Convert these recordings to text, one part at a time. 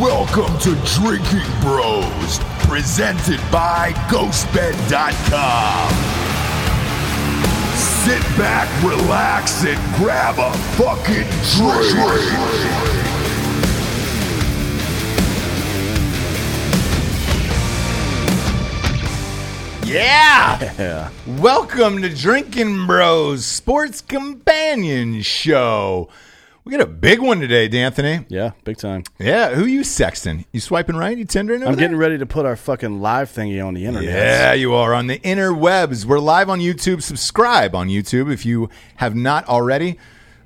Welcome to Drinking Bros, presented by GhostBed.com. Sit back, relax, and grab a fucking drink. Yeah. Welcome to Drinking Bros Sports Companion Show. We got a big one today, D'Anthony. Yeah, big time. Yeah, who you sexting? You swiping right? You tendering over I'm getting there? ready to put our fucking live thingy on the internet. Yeah, you are on the interwebs. We're live on YouTube. Subscribe on YouTube if you have not already.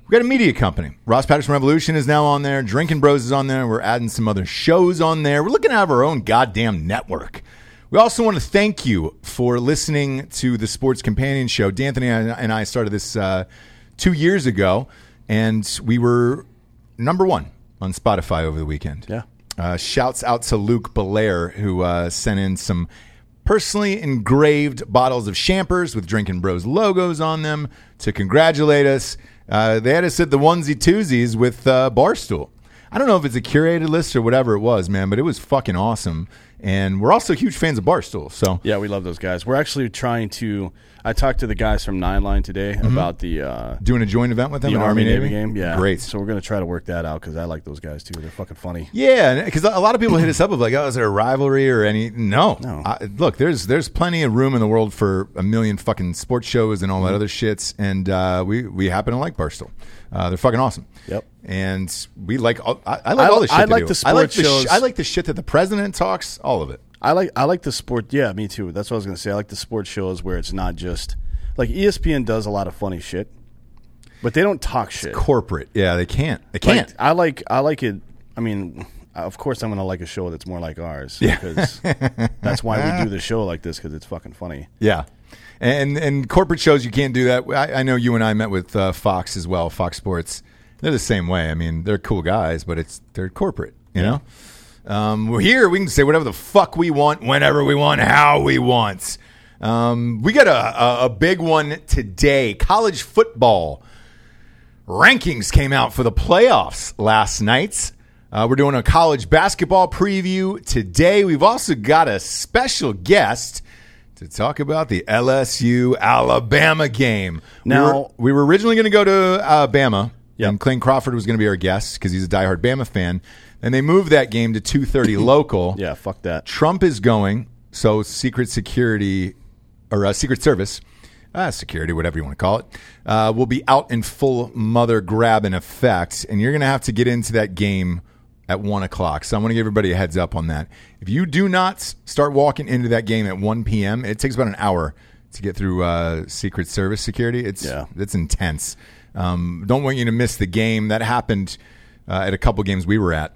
We got a media company. Ross Patterson Revolution is now on there. Drinking Bros is on there. We're adding some other shows on there. We're looking to have our own goddamn network. We also want to thank you for listening to the Sports Companion Show. D'Anthony and I started this uh, two years ago, and we were number one on Spotify over the weekend. Yeah. Uh, shouts out to Luke Belair, who uh, sent in some personally engraved bottles of Champers with Drinking Bros logos on them to congratulate us. Uh, they had us at the onesie twosies with uh, Barstool. I don't know if it's a curated list or whatever it was, man, but it was fucking awesome. And we're also huge fans of Barstool. So Yeah, we love those guys. We're actually trying to. I talked to the guys from Nine Line today about the uh, doing a joint event with them, the an Army Navy game. Yeah, great. So we're gonna try to work that out because I like those guys too. They're fucking funny. Yeah, because a lot of people hit us up with like, "Oh, is there a rivalry or any?" No, No. I, look, there's there's plenty of room in the world for a million fucking sports shows and all Mm-hmm. that other shits, and uh, we we happen to like Barstool. Uh, they're fucking awesome. Yep. And we like. all- I, I like I- all the shit. I like do. the I like sports the sh- shows. I like the shit that the president talks. All of it. I like I like the sport. Yeah, me too. That's what I was gonna say. I like the sports shows where it's not just like ESPN does a lot of funny shit, but they don't talk shit. Corporate. Yeah, they can't. They can't. I like I like it. I mean, of course, I'm gonna like a show that's more like ours. Yeah. because that's why we do the show like this because it's fucking funny. Yeah. And and corporate shows you can't do that. I, I know you and I met with uh, Fox as well, Fox Sports. They're the same way. I mean, they're cool guys, but it's they're corporate. You know, um, we're here. We can say whatever the fuck we want, whenever we want, how we want. Um, we got a, a, a big one today. College football rankings came out for the playoffs last night. Uh, we're doing a college basketball preview today. We've also got a special guest to talk about the LSU Alabama game. Now- we were, we were originally going to go to Alabama, Yep. and Clayton Crawford was going to be our guest because he's a diehard Bama fan. And they moved that game to two thirty local. Yeah, fuck that. Trump is going, so Secret Security or uh, Secret Service, uh, security, whatever you want to call it, uh, will be out in full mother grab in effect, and you're going to have to get into that game at one o'clock. So I want to give everybody a heads up on that. If you do not start walking into that game at one p.m., it takes about an hour to get through uh, Secret Service security. It's Yeah. it's intense. Um, don't want you to miss the game. That happened uh, at a couple games we were at,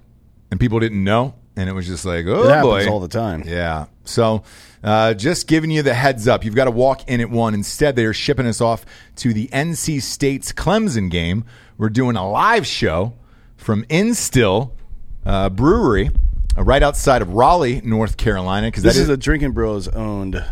and people didn't know, and it was just like, oh It happens boy, all the time. yeah. So, uh, just giving you the heads up. You've got to walk in at one. Instead, they are shipping us off to the NC State's Clemson game. We're doing a live show from Instill uh, Brewery, uh, right outside of Raleigh, North Carolina. Because This that is is a Drinking Bros owned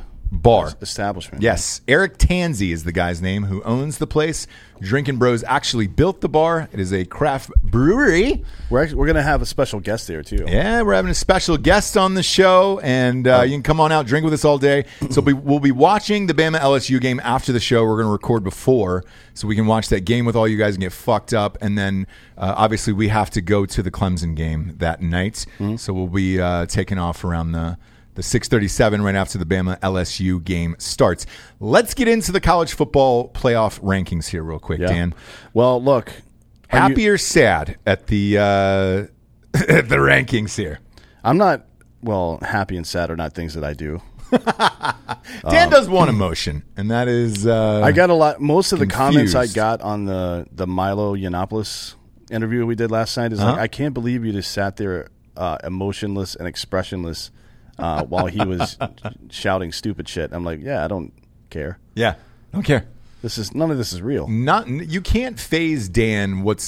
bar. establishment. Yes, Eric Tansey is the guy's name who owns the place. Drinking Bros actually built the bar. It is a craft brewery. we're actually, we're gonna have a special guest there too. Yeah, we're having a special guest on the show, and uh, you can come on out, drink with us all day. So we, we'll be watching the Bama LSU game after the show. We're going to record before, so we can watch that game with all you guys and get fucked up. And then, uh, obviously, we have to go to the Clemson game that night. So we'll be uh, taking off around the the six thirty seven right after the Bama LSU game starts. Let's get into the college football playoff rankings here, real quick, Yeah. Dan. Well, look, are you- Happy or sad at the uh, at the rankings here? I'm not. Well, happy and sad are not things that I do. Dan does one emotion, and that is uh, I got a lot. Most of the comments I got on the the Milo Yiannopoulos interview we did last night is Uh-huh. like, I can't believe you just sat there uh, emotionless and expressionless uh, while he was shouting stupid shit. I'm like, yeah, I don't care. yeah, don't care. This is none of this is real. Not you can't phase Dan what's